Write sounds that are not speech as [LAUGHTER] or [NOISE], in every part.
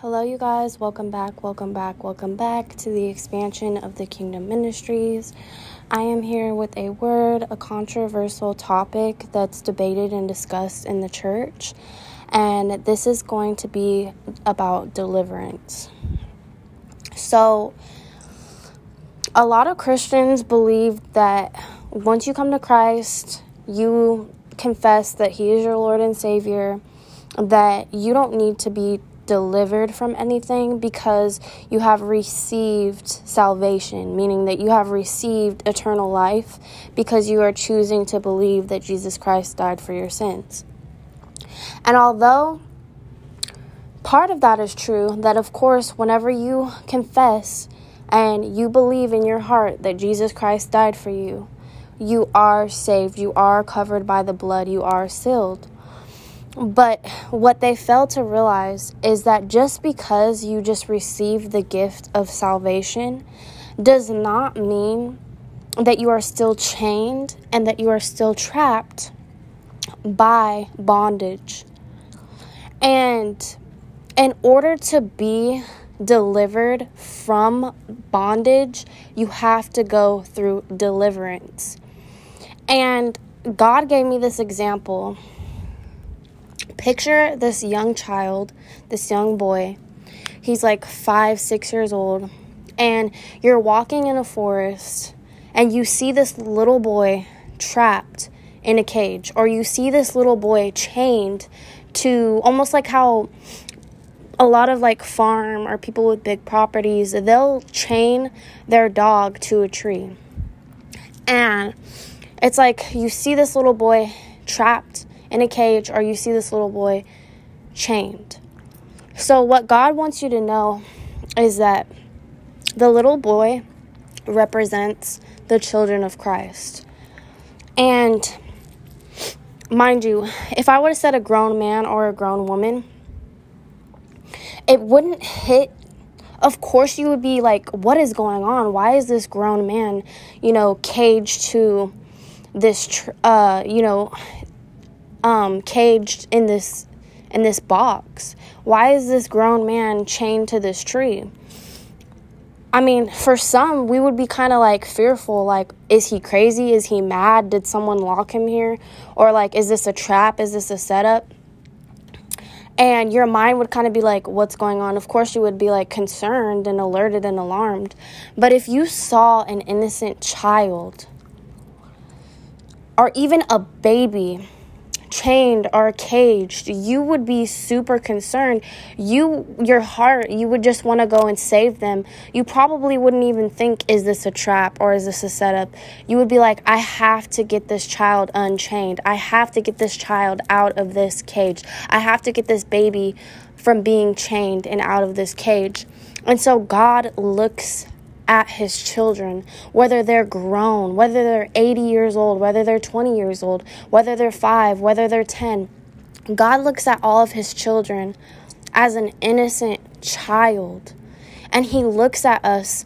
Hello, you guys. Welcome back, welcome back, welcome back to the expansion of the Kingdom Ministries. I am here with a word, a controversial topic that's debated and discussed in the church, and this is going to be about deliverance. So, a lot of Christians believe that once you come to Christ, you confess that He is your Lord and Savior, that you don't need to be delivered from anything because you have received salvation, meaning that you have received eternal life because you are choosing to believe that Jesus Christ died for your sins. And although part of that is true, that of course, whenever you confess and you believe in your heart that Jesus Christ died for you, you are saved, you are covered by the blood, you are sealed. But what they fail to realize is that just because you just received the gift of salvation does not mean that you are still chained and that you are still trapped by bondage. And in order to be delivered from bondage, you have to go through deliverance. And God gave me this example Picture this young child, this young boy. He's like five, six years old, and you're walking in a forest and you see this little boy trapped in a cage, or you see this little boy chained to almost like how a lot of like farm or people with big properties they'll chain their dog to a tree and it's like you see this little boy trapped in a cage or you see this little boy chained. So, what God wants you to know is that the little boy represents the children of Christ. And mind you, if I would have said a grown man or a grown woman, it wouldn't hit. Of course, you would be like, what is going on? Why is this grown man, you know, caged to this, tr- uh, you know, um, caged in this in this box? Why is this grown man chained to this tree? I mean, for some, we would be kind of like fearful like, is he crazy? Is he mad? Did someone lock him here? Or like, is this a trap? Is this a setup? And your mind would kind of be like, what's going on? Of course, you would be like concerned and alerted and alarmed. But if you saw an innocent child or even a baby, chained or caged, you would be super concerned. You, your heart, you would just want to go and save them. You probably wouldn't even think, is this a trap or is this a setup? You would be like, I have to get this child unchained. I have to get this child out of this cage. I have to get this baby from being chained and out of this cage. And so God looks at his children, whether they're grown, whether they're 80 years old, whether they're 20 years old, whether they're 5, whether they're 10. God looks at all of his children as an innocent child. And he looks at us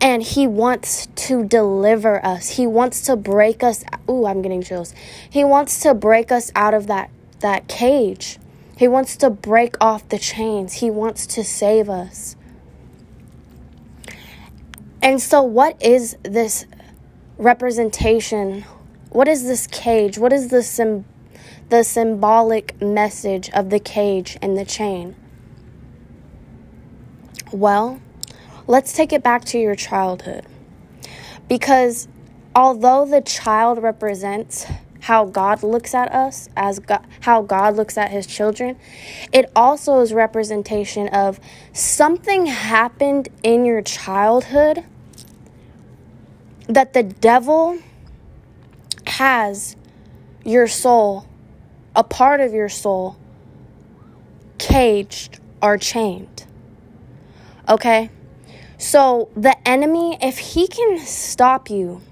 and he wants to deliver us. He wants to break us. Ooh, I'm getting chills. He wants to break us out of that that cage. He wants to break off the chains. He wants to save us. And so, what is this representation? What is this cage? What is the, sim- the symbolic message of the cage and the chain? Well, let's take it back to your childhood. Because although the child represents how God looks at us, as God, how God looks at his children, it also is representation of something happened in your childhood that the devil has your soul, a part of your soul, caged or chained. Okay? So the enemy, if he can stop you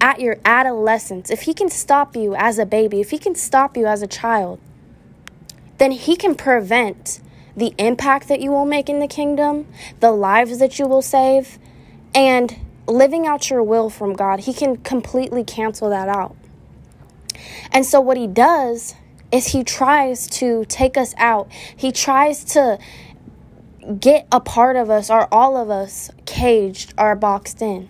at your adolescence, if he can stop you as a baby, if he can stop you as a child, then he can prevent the impact that you will make in the kingdom, the lives that you will save, and living out your will from God, He can completely cancel that out. And so, what He does is He tries to take us out, He tries to get a part of us or all of us caged or boxed in.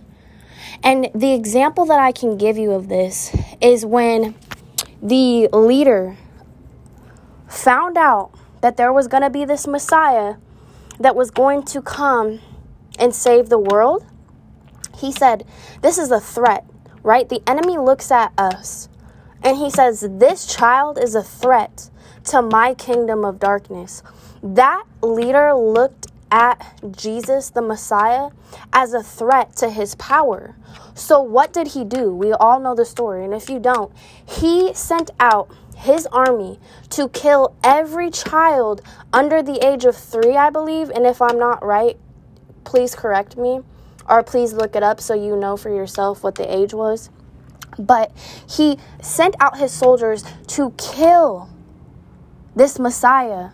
And the example that I can give you of this is when the leader found out that there was going to be this Messiah that was going to come and save the world. He said, This is a threat, right? The enemy looks at us and he says, This child is a threat to my kingdom of darkness. That leader looked at Jesus, the Messiah, as a threat to his power. So, what did he do? We all know the story. And if you don't, he sent out his army to kill every child under the age of three, I believe. And if I'm not right, please correct me or please look it up so you know for yourself what the age was. But he sent out his soldiers to kill this Messiah,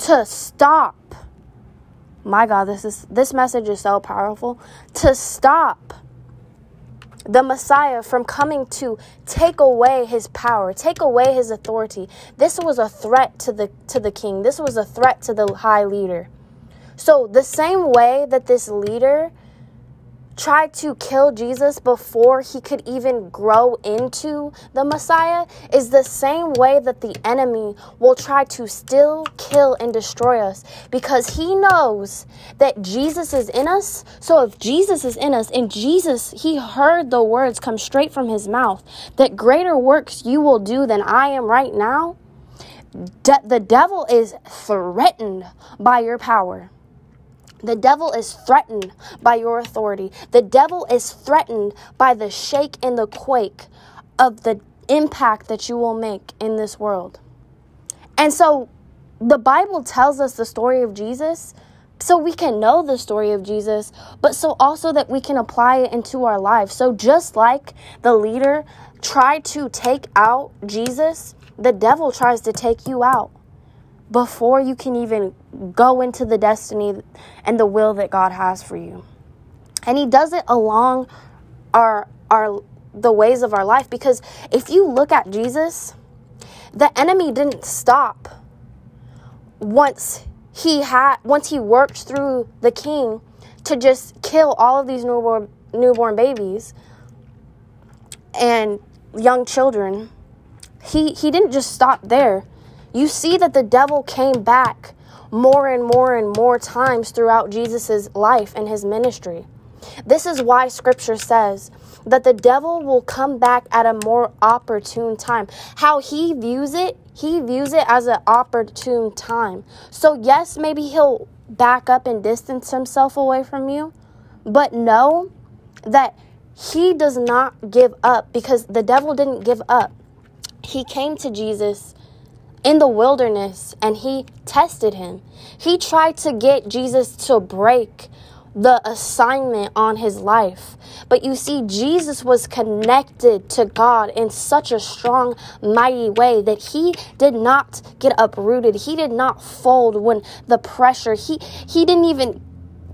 to stop. My God, this is this message is so powerful. To stop the Messiah from coming to take away his power, take away his authority. This was a threat to the to the king. This was a threat to the high leader. So the same way that this leader tried to kill Jesus before he could even grow into the Messiah is the same way that the enemy will try to still kill and destroy us because he knows that Jesus is in us. So if Jesus is in us and Jesus, he heard the words come straight from his mouth that greater works you will do than I am right now. De- the devil is threatened by your power. The devil is threatened by your authority. The devil is threatened by the shake and the quake of the impact that you will make in this world. And so the Bible tells us the story of Jesus so we can know the story of Jesus, but so also that we can apply it into our lives. So just like the leader tried to take out Jesus, the devil tries to take you out before you can even go into the destiny and the will that God has for you. And he does it along our our the ways of our life because if you look at Jesus, the enemy didn't stop once he had once he worked through the king to just kill all of these newborn newborn babies and young children. He he didn't just stop there you see that the devil came back more and more and more times throughout Jesus' life and his ministry. This is why scripture says that the devil will come back at a more opportune time. How he views it, he views it as an opportune time. So, yes, maybe he'll back up and distance himself away from you, but know that he does not give up because the devil didn't give up. He came to Jesus in the wilderness and he tested him. He tried to get Jesus to break the assignment on his life. But you see, Jesus was connected to God in such a strong, mighty way that he did not get uprooted. He did not fold when the pressure, he, he didn't even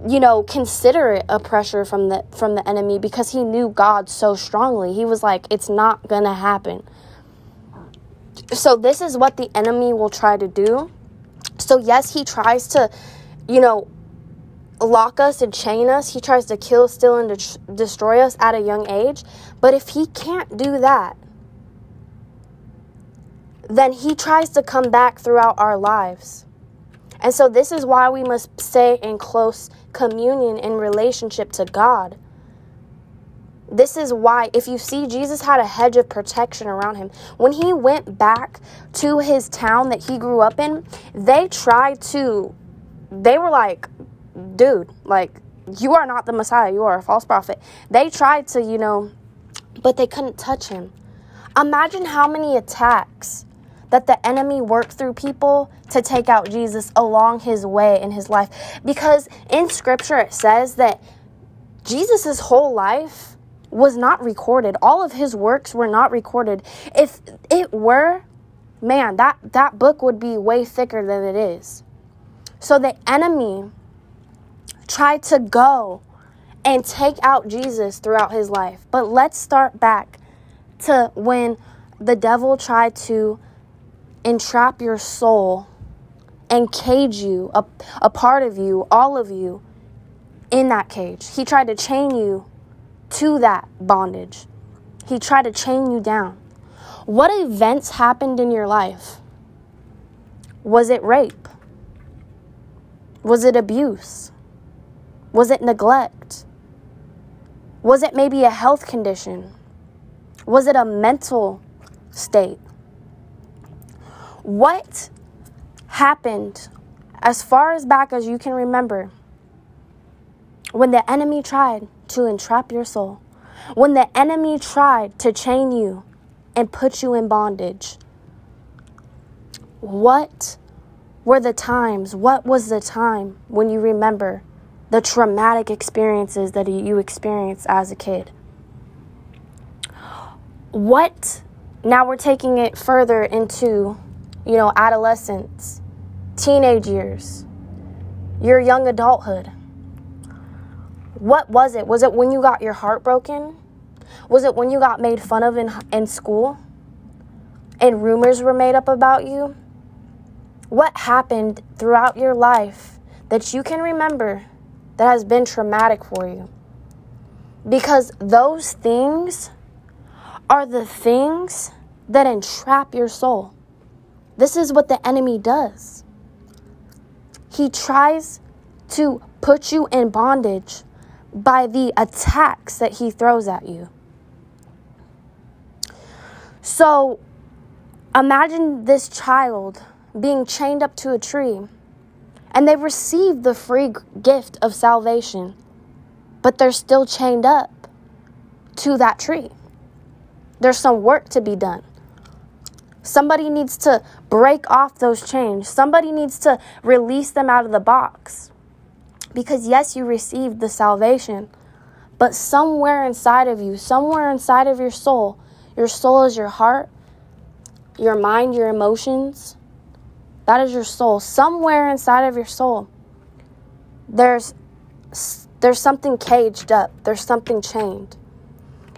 you know consider it a pressure from the from the enemy because he knew God so strongly. He was like it's not going to happen. So, this is what the enemy will try to do. So, yes, he tries to, you know, lock us and chain us. He tries to kill, steal, and de- destroy us at a young age. But if he can't do that, then he tries to come back throughout our lives. And so, this is why we must stay in close communion and relationship to God. This is why, if you see, Jesus had a hedge of protection around him. When he went back to his town that he grew up in, they tried to, they were like, dude, like, you are not the Messiah, you are a false prophet. They tried to, you know, but they couldn't touch him. Imagine how many attacks that the enemy worked through people to take out Jesus along his way in his life. Because in scripture it says that Jesus' whole life was not recorded. All of his works were not recorded. If it were, man, that, that book would be way thicker than it is. So the enemy tried to go and take out Jesus throughout his life. But let's start back to when the devil tried to entrap your soul and cage you, a, a part of you, all of you, in that cage. He tried to chain you to that bondage. He tried to chain you down. What events happened in your life? Was it rape? Was it abuse? Was it neglect? Was it maybe a health condition? Was it a mental state? What happened as far as back as you can remember when the enemy tried to entrap your soul? When the enemy tried to chain you and put you in bondage? What were the times? What was the time when you remember the traumatic experiences that you experienced as a kid? What, now we're taking it further into, you know, adolescence, teenage years, your young adulthood. What was it? Was it when you got your heart broken? Was it when you got made fun of in, in school? And rumors were made up about you? What happened throughout your life that you can remember that has been traumatic for you? Because those things are the things that entrap your soul. This is what the enemy does. He tries to put you in bondage by the attacks that he throws at you. So imagine this child being chained up to a tree and they receive the free gift of salvation, but they're still chained up to that tree. There's some work to be done. Somebody needs to break off those chains. Somebody needs to release them out of the box. Because, yes, you received the salvation, but somewhere inside of you, somewhere inside of your soul, your soul is your heart, your mind, your emotions. That is your soul. Somewhere inside of your soul, there's there's something caged up. There's something chained.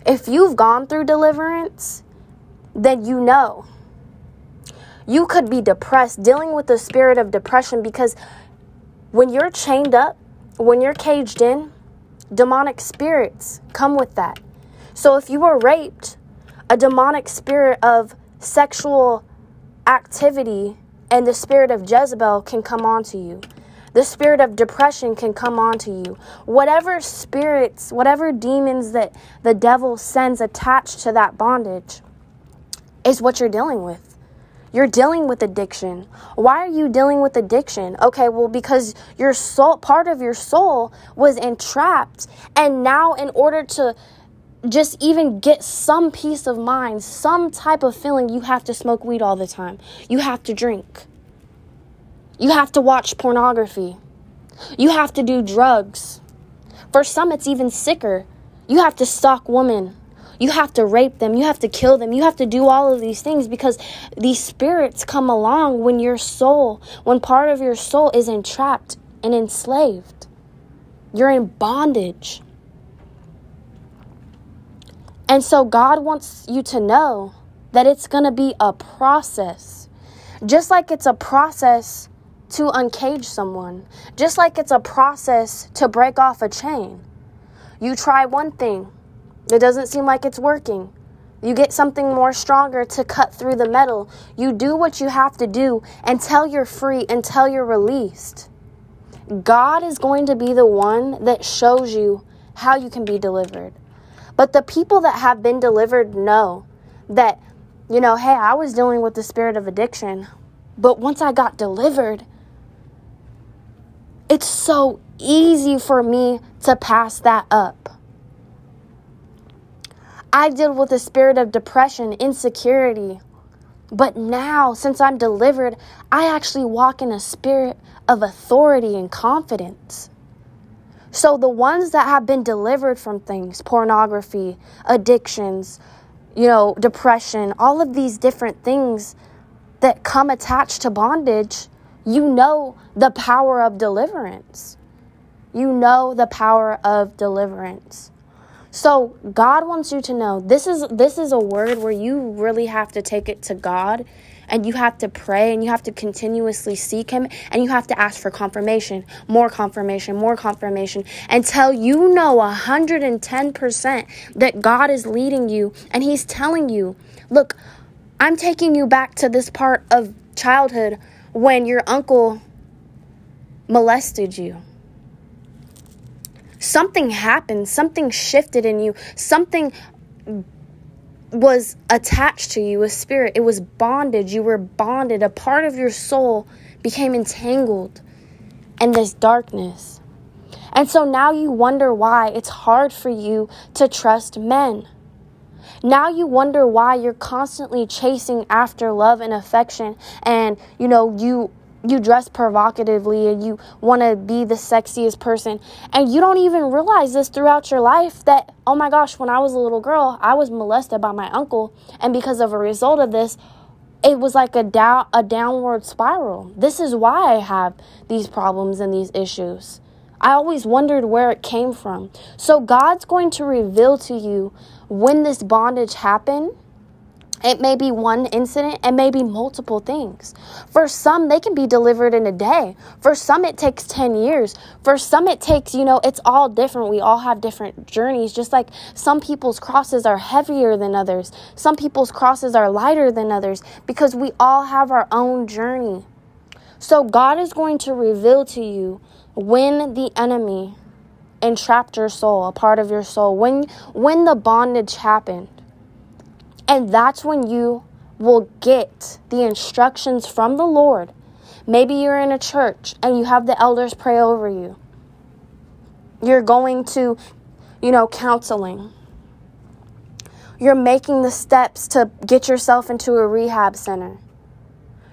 If you've gone through deliverance, then you know. You could be depressed, dealing with the spirit of depression because when you're chained up, when you're caged in, demonic spirits come with that. So if you were raped, a demonic spirit of sexual activity and the spirit of Jezebel can come onto you. The spirit of depression can come onto you. Whatever spirits, whatever demons that the devil sends attached to that bondage is what you're dealing with. You're dealing with addiction. Why are you dealing with addiction? Okay, well, because your soul, part of your soul was entrapped. And now, in order to just even get some peace of mind, some type of feeling, you have to smoke weed all the time. You have to drink. You have to watch pornography. You have to do drugs. For some, it's even sicker. You have to stalk women. You have to rape them. You have to kill them. You have to do all of these things because these spirits come along when your soul, when part of your soul is entrapped and enslaved. You're in bondage. And so God wants you to know that it's going to be a process. Just like it's a process to uncage someone, just like it's a process to break off a chain. You try one thing, it doesn't seem like it's working. You get something more stronger to cut through the metal. You do what you have to do until you're free, until you're released. God is going to be the one that shows you how you can be delivered. But the people that have been delivered know that, you know, hey, I was dealing with the spirit of addiction, but once I got delivered, it's so easy for me to pass that up. I deal with a spirit of depression, insecurity. But now, since I'm delivered, I actually walk in a spirit of authority and confidence. So, the ones that have been delivered from things, pornography, addictions, you know, depression, all of these different things that come attached to bondage, you know the power of deliverance. You know the power of deliverance. So God wants you to know this is this is a word where you really have to take it to God and you have to pray and you have to continuously seek Him and you have to ask for confirmation, more confirmation, more confirmation until you know 110% that God is leading you and He's telling you, look, I'm taking you back to this part of childhood when your uncle molested you. Something happened, something shifted in you, something was attached to you, a spirit. It was bondage. You were bonded. A part of your soul became entangled in this darkness. And so now you wonder why it's hard for you to trust men. Now you wonder why you're constantly chasing after love and affection and you know you you dress provocatively and you want to be the sexiest person. And you don't even realize this throughout your life that oh my gosh when i was a little girl i was molested by my uncle. And because of a result of this it was like a down a downward spiral. This is why i have these problems and these issues. I always wondered where it came from. So god's going to reveal to you when this bondage happened it may be one incident, it may be multiple things. For some, they can be delivered in a day. For some, it takes 10 years. For some, it takes, you know, it's all different. We all have different journeys, just like some people's crosses are heavier than others. Some people's crosses are lighter than others because we all have our own journey. So, God is going to reveal to you when the enemy entrapped your soul, a part of your soul, when, when the bondage happened and that's when you will get the instructions from the Lord. Maybe you're in a church and you have the elders pray over you. You're going to, you know, counseling. You're making the steps to get yourself into a rehab center.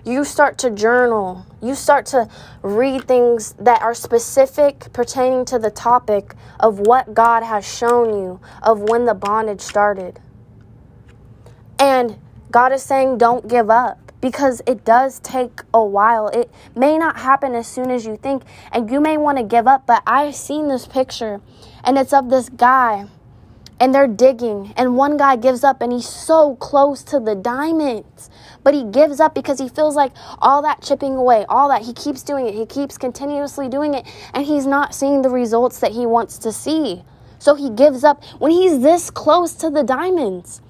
You start to journal. You start to read things that are specific pertaining to the topic of what God has shown you, of when the bondage started. And God is saying, don't give up because it does take a while. It may not happen as soon as you think, and you may want to give up. But I've seen this picture, and it's of this guy, and they're digging, and one guy gives up, and he's so close to the diamonds. But he gives up because he feels like all that chipping away, all that, he keeps doing it, he keeps continuously doing it, and he's not seeing the results that he wants to see. So he gives up when he's this close to the diamonds.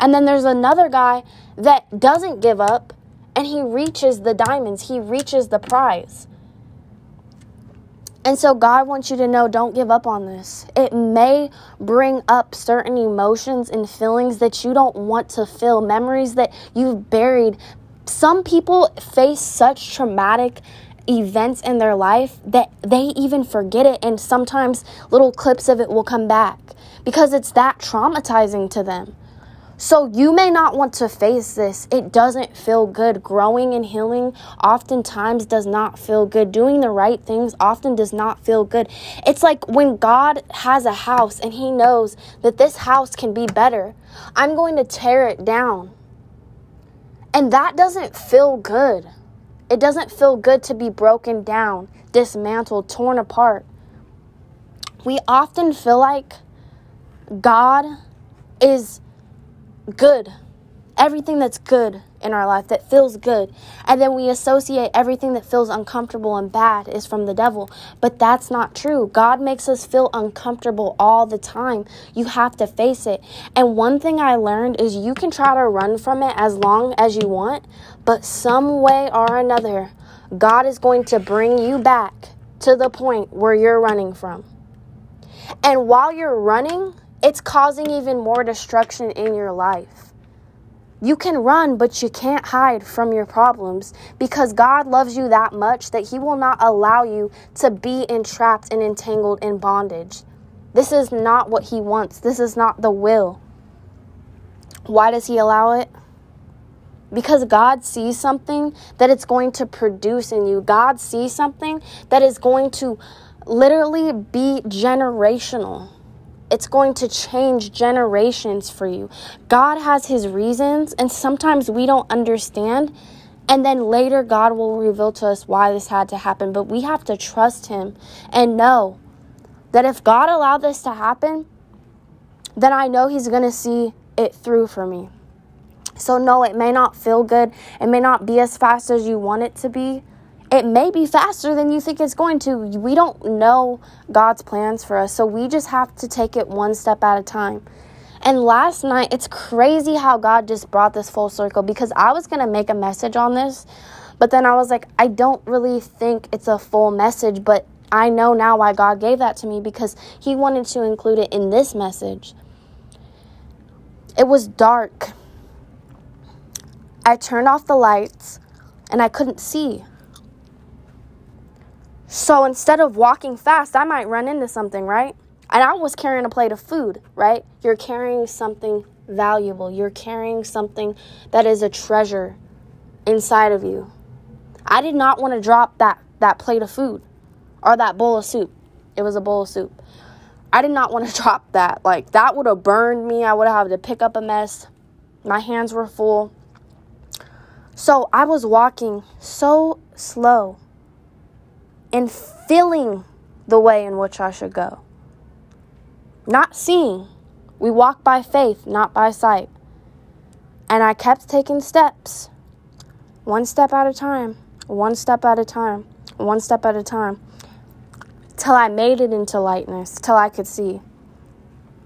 And then there's another guy that doesn't give up and he reaches the diamonds, he reaches the prize. And so, God wants you to know don't give up on this. It may bring up certain emotions and feelings that you don't want to feel, memories that you've buried. Some people face such traumatic events in their life that they even forget it, and sometimes little clips of it will come back because it's that traumatizing to them. So you may not want to face this. It doesn't feel good. Growing and healing oftentimes does not feel good. Doing the right things often does not feel good. It's like when God has a house and He knows that this house can be better, I'm going to tear it down. And that doesn't feel good. It doesn't feel good to be broken down, dismantled, torn apart. We often feel like God is good. Everything that's good in our life that feels good. And then we associate everything that feels uncomfortable and bad is from the devil. But that's not true. God makes us feel uncomfortable all the time. You have to face it. And one thing I learned is you can try to run from it as long as you want, but some way or another, God is going to bring you back to the point where you're running from. And while you're running, it's causing even more destruction in your life. You can run, but you can't hide from your problems because God loves you that much that He will not allow you to be entrapped and entangled in bondage. This is not what He wants, this is not the will. Why does He allow it? Because God sees something that it's going to produce in you. God sees something that is going to literally be generational. It's going to change generations for you. God has his reasons, and sometimes we don't understand. And then later, God will reveal to us why this had to happen. But we have to trust him and know that if God allowed this to happen, then I know he's going to see it through for me. So, no, it may not feel good. It may not be as fast as you want it to be. It may be faster than you think it's going to. We don't know God's plans for us. So, we just have to take it one step at a time. And last night, it's crazy how God just brought this full circle because I was going to make a message on this, but then I was like, I don't really think it's a full message, but I know now why God gave that to me because He wanted to include it in this message. It was dark. I turned off the lights and I couldn't see. So instead of walking fast, I might run into something, right? And I was carrying a plate of food, right? You're carrying something valuable. You're carrying something that is a treasure inside of you. I did not want to drop that, that plate of food or that bowl of soup. It was a bowl of soup. I did not want to [LAUGHS] drop that. Like, that would have burned me. I would have had to pick up a mess. My hands were full. So I was walking so slow and feeling the way in which I should go not seeing. We walk by faith, not by sight. And I kept taking steps, one step at a time, one step at a time, one step at a time, till I made it into lightness, till I could see.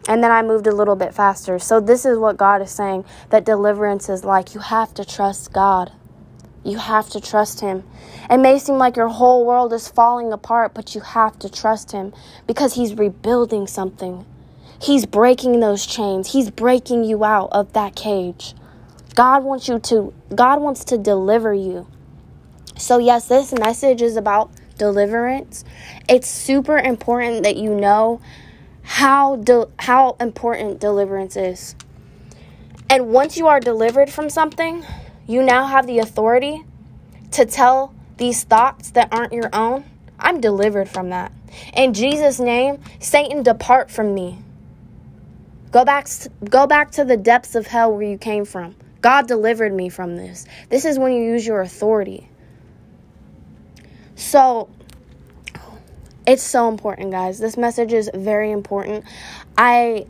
And then I moved a little bit faster. So, this is what God is saying that deliverance is like. You have to trust God. You have to trust Him. It may seem like your whole world is falling apart, but you have to trust Him because He's rebuilding something. He's breaking those chains. He's breaking you out of that cage. God wants you to God wants to deliver you. So yes, this message is about deliverance. It's super important that you know how de- how important deliverance is. And once you are delivered from something, you now have the authority to tell these thoughts that aren't your own, I'm delivered from that. In Jesus' name, Satan, depart from me. Go back, go back to the depths of hell where you came from. God delivered me from this. This is when you use your authority. So, it's so important, guys. This message is very important. I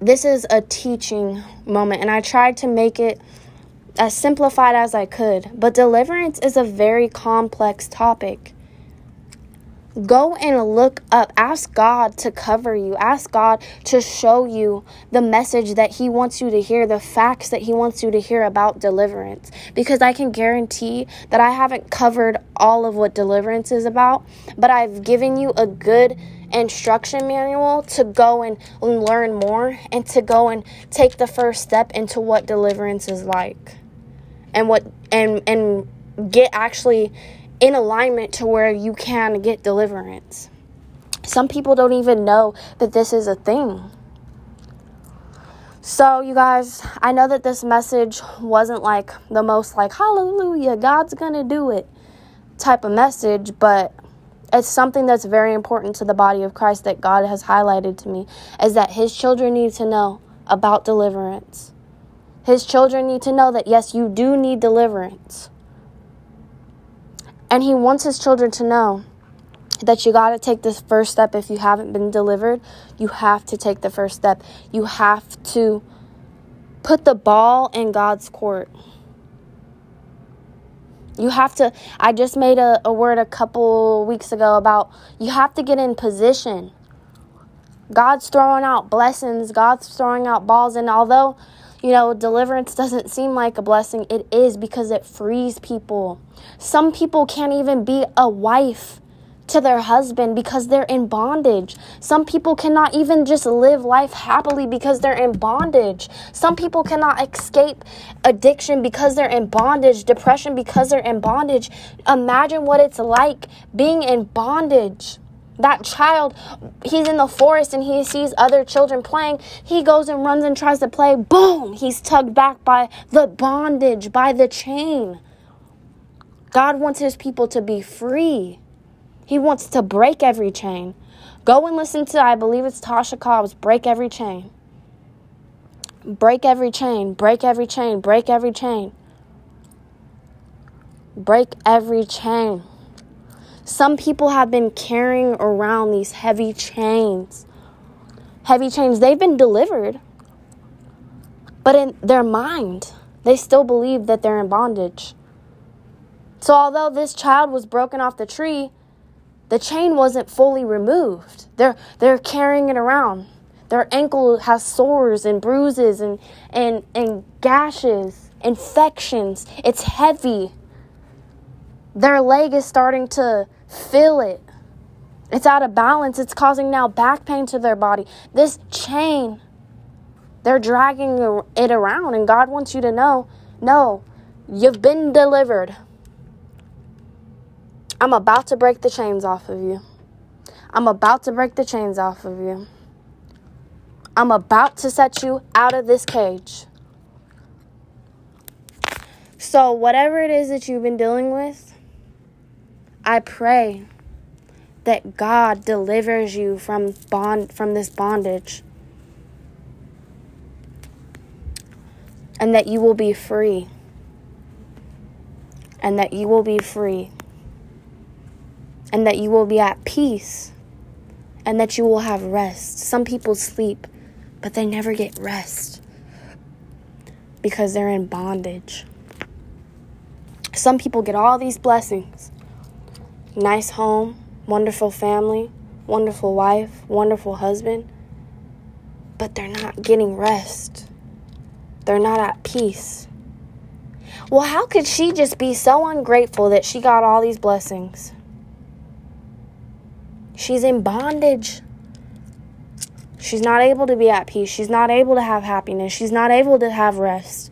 this is a teaching moment and I tried to make it as simplified as I could. But deliverance is a very complex topic. Go and look up. Ask God to cover you. Ask God to show you the message that He wants you to hear, the facts that He wants you to hear about deliverance. Because I can guarantee that I haven't covered all of what deliverance is about, but I've given you a good instruction manual to go and learn more and to go and take the first step into what deliverance is like and what and and get actually in alignment to where you can get deliverance. Some people don't even know that this is a thing. So, you guys, I know that this message wasn't like the most like hallelujah, God's to do it type of message, but it's something that's very important to the body of Christ that God has highlighted to me is that his children need to know about deliverance. His children need to know that, yes, you do need deliverance. And He wants His children to know that you got to take this first step if you haven't been delivered. You have to take the first step. You have to put the ball in God's court. You have to, I just made a, a word a couple weeks ago about you have to get in position. God's throwing out blessings, God's throwing out balls, and although you know, deliverance doesn't seem like a blessing. It is because it frees people. Some people can't even be a wife to their husband because they're in bondage. Some people cannot even just live life happily because they're in bondage. Some people cannot escape addiction because they're in bondage, depression because they're in bondage. Imagine what it's like being in bondage that child, he's in the forest and he sees other children playing. He goes and runs and tries to play. Boom! He's tugged back by the bondage, by the chain. God wants his people to be free. He wants to break every chain. Go and listen to, I believe it's Tasha Cobbs, Break Every Chain. Break every chain, break every chain, break every chain. Break every chain. Some people have been carrying around these heavy chains. Heavy chains, they've been delivered, but in their mind, They still believe that they're in bondage. So, although this child was broken off the tree, the chain wasn't fully removed. They're, they're carrying it around. Their ankle has sores and bruises and, and, and gashes, infections. It's heavy. Their leg is starting to feel it. It's out of balance. It's causing now back pain to their body. This chain, they're dragging it around, and God wants you to know no, you've been delivered. I'm about to break the chains off of you. I'm about to break the chains off of you. I'm about to set you out of this cage. So, whatever it is that you've been dealing with, I pray that God delivers you from bond from this bondage. And that you will be free. And that you will be free and that you will be at peace and that you will have rest. Some people sleep, but they never get rest because they're in bondage. Some people get all these blessings nice home, wonderful family, wonderful wife, wonderful husband, but they're not getting rest. They're not at peace. Well, how could she just be so ungrateful that she got all these blessings? She's in bondage. She's not able to be at peace. She's not able to have happiness. She's not able to have rest.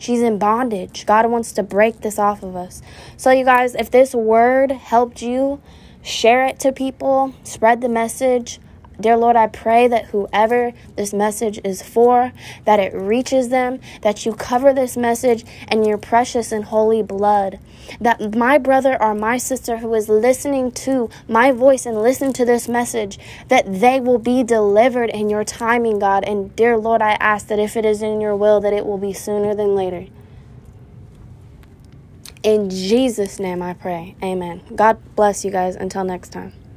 She's in bondage. God wants to break this off of us. So, you guys, if this word helped you, share it to people, spread the message. Dear Lord, I pray that whoever this message is for, that it reaches them, that you cover this message in your precious and holy blood. That my brother or my sister who is listening to my voice and listen to this message, that they will be delivered in your timing, God. And dear Lord, I ask that if it is in your will, that it will be sooner than later. In Jesus' name I pray. Amen. God bless you guys. Until next time.